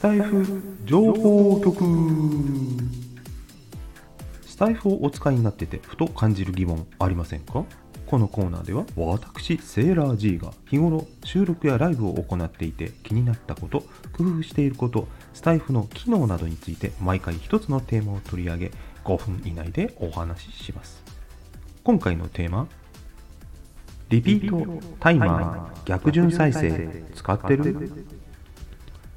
タイフ情報局。スタイフをお使いになっててふと感じる疑問ありませんか？このコーナーでは私セーラー G が日頃収録やライブを行っていて気になったこと工夫していることスタイフの機能などについて毎回一つのテーマを取り上げ5分以内でお話しします。今回のテーマリピートタイマー逆順再生使ってる？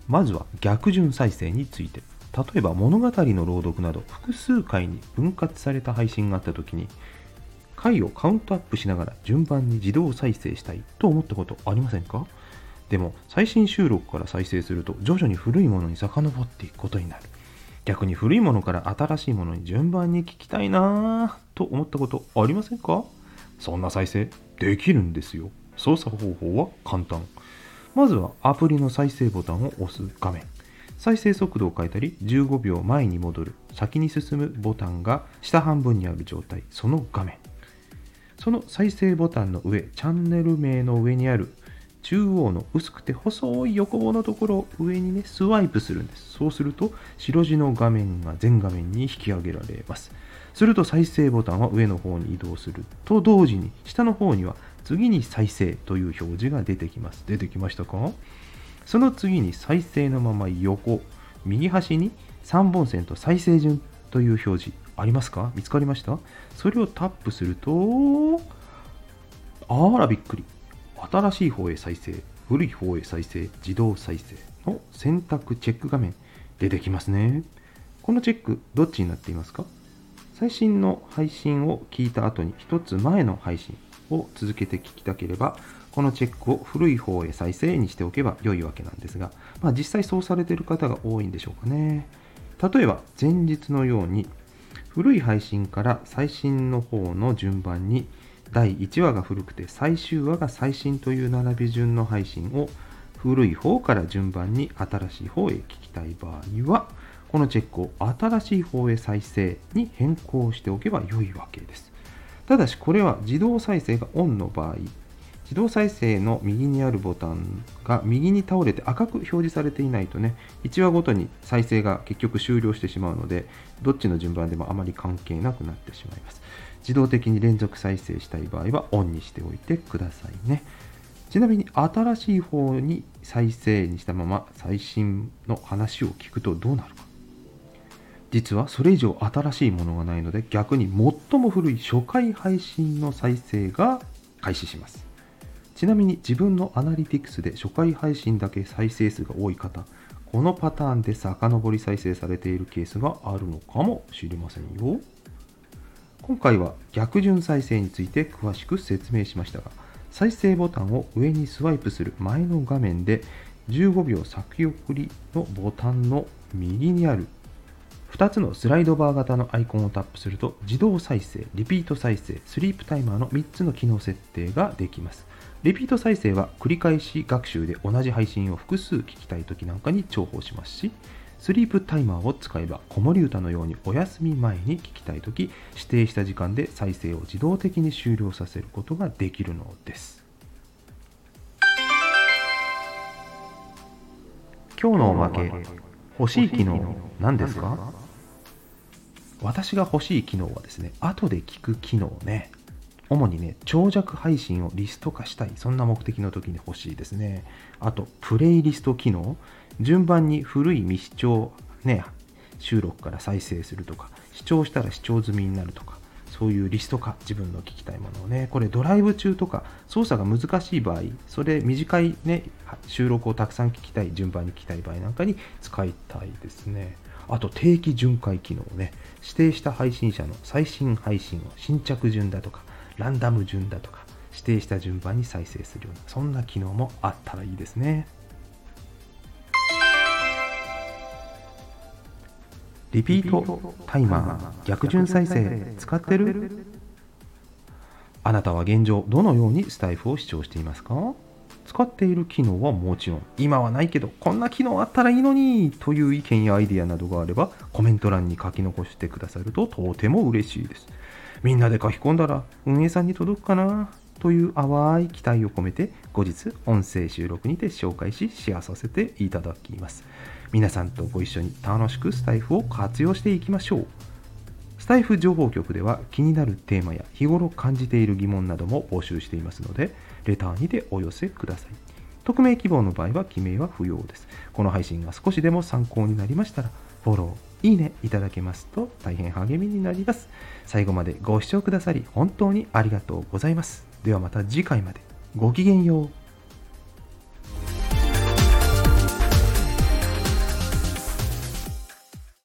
まずは逆順再生について。例えば物語の朗読など複数回に分割された配信があった時に回をカウントアップしながら順番に自動再生したいと思ったことありませんか？でも最新収録から再生すると徐々に古いものに遡っていくことになる逆に古いものから新しいものに順番に聞きたいなぁと思ったことありませんか？そんな再生できるんですよ。操作方法は簡単。まずはアプリの再生ボタンを押す画面再生速度を変えたり15秒前に戻る先に進むボタンが下半分にある状態その画面その再生ボタンの上、チャンネル名の上にある中央の薄くて細い横棒のところを上にね、スワイプするんです。そうすると、白地の画面が全画面に引き上げられます。すると再生ボタンは上の方に移動すると同時に、下の方には次に再生という表示が出てきます。出てきましたか？その次に再生のまま横、右端に3本線と再生順という表示。ありますか？見つかりました？それをタップすると、あらびっくり。新しい方へ再生、古い方へ再生、自動再生の選択チェック画面出てきますね。このチェック、どっちになっていますか？最新の配信を聞いた後に一つ前の配信を続けて聞きたければ、このチェックを古い方へ再生にしておけば良いわけなんですが、まあ、実際そうされている方が多いんでしょうかね。例えば、前日のように古い配信から最新の方の順番に第1話が古くて最終話が最新という並び順の配信を古い方から順番に新しい方へ聞きたい場合はこのチェックを新しい方へ再生に変更しておけば良いわけですただしこれは自動再生がオンの場合自動再生の右にあるボタンが右に倒れて赤く表示されていないとね、1話ごとに再生が結局終了してしまうので、どっちの順番でもあまり関係なくなってしまいます。自動的に連続再生したい場合はオンにしておいてくださいね。ちなみに新しい方に再生にしたまま最新の話を聞くとどうなるか。実はそれ以上新しいものがないので逆に最も古い初回配信の再生が開始します。ちなみに自分のアナリティクスで初回配信だけ再生数が多い方、このパターンで遡り再生されているケースがあるのかもしれませんよ。今回は逆順再生について詳しく説明しましたが、再生ボタンを上にスワイプする前の画面で15秒先送りのボタンの右にある2つのスライドバー型のアイコンをタップすると自動再生、リピート再生、スリープタイマーの3つの機能設定ができます。リピート再生は繰り返し学習で同じ配信を複数聞きたい時なんかに重宝しますし、スリープタイマーを使えば子守歌のようにお休み前に聞きたい時指定した時間で再生を自動的に終了させることができるのです。今日のおまけ、欲しい機能何ですか？私が欲しい機能はですね、後で聞く機能ね。主にね、長尺配信をリスト化したい。そんな目的の時に欲しいですね。あと、プレイリスト機能。順番に古い未視聴、ね、収録から再生するとか、視聴したら視聴済みになるとか、そういうリスト化、自分の聞きたいものをね、これドライブ中とか操作が難しい場合、それ短いね、収録をたくさん聞きたい、順番に聞きたい場合なんかに使いたいですね。あと定期巡回機能をね、指定した配信者の最新配信を新着順だとか、ランダム順だとか指定した順番に再生するようなそんな機能もあったらいいですね。リピートタイマー逆順再生使ってる？あなたは現状どのようにスタイフを視聴していますか？使っている機能はもちろん今はないけどこんな機能あったらいいのにという意見やアイデアなどがあればコメント欄に書き残してくださるととても嬉しいです。みんなで書き込んだら運営さんに届くかなという淡い期待を込めて後日音声収録にて紹介しシェアさせていただきます。皆さんとご一緒に楽しくスタイフを活用していきましょう。スタイフ情報局では気になるテーマや日頃感じている疑問なども募集していますのでレターにてお寄せください。匿名希望の場合は記名は不要です。この配信が少しでも参考になりましたらフォローいいねいただけますと大変励みになります。最後までご視聴くださり本当にありがとうございます。ではまた次回まで。ごきげんよう。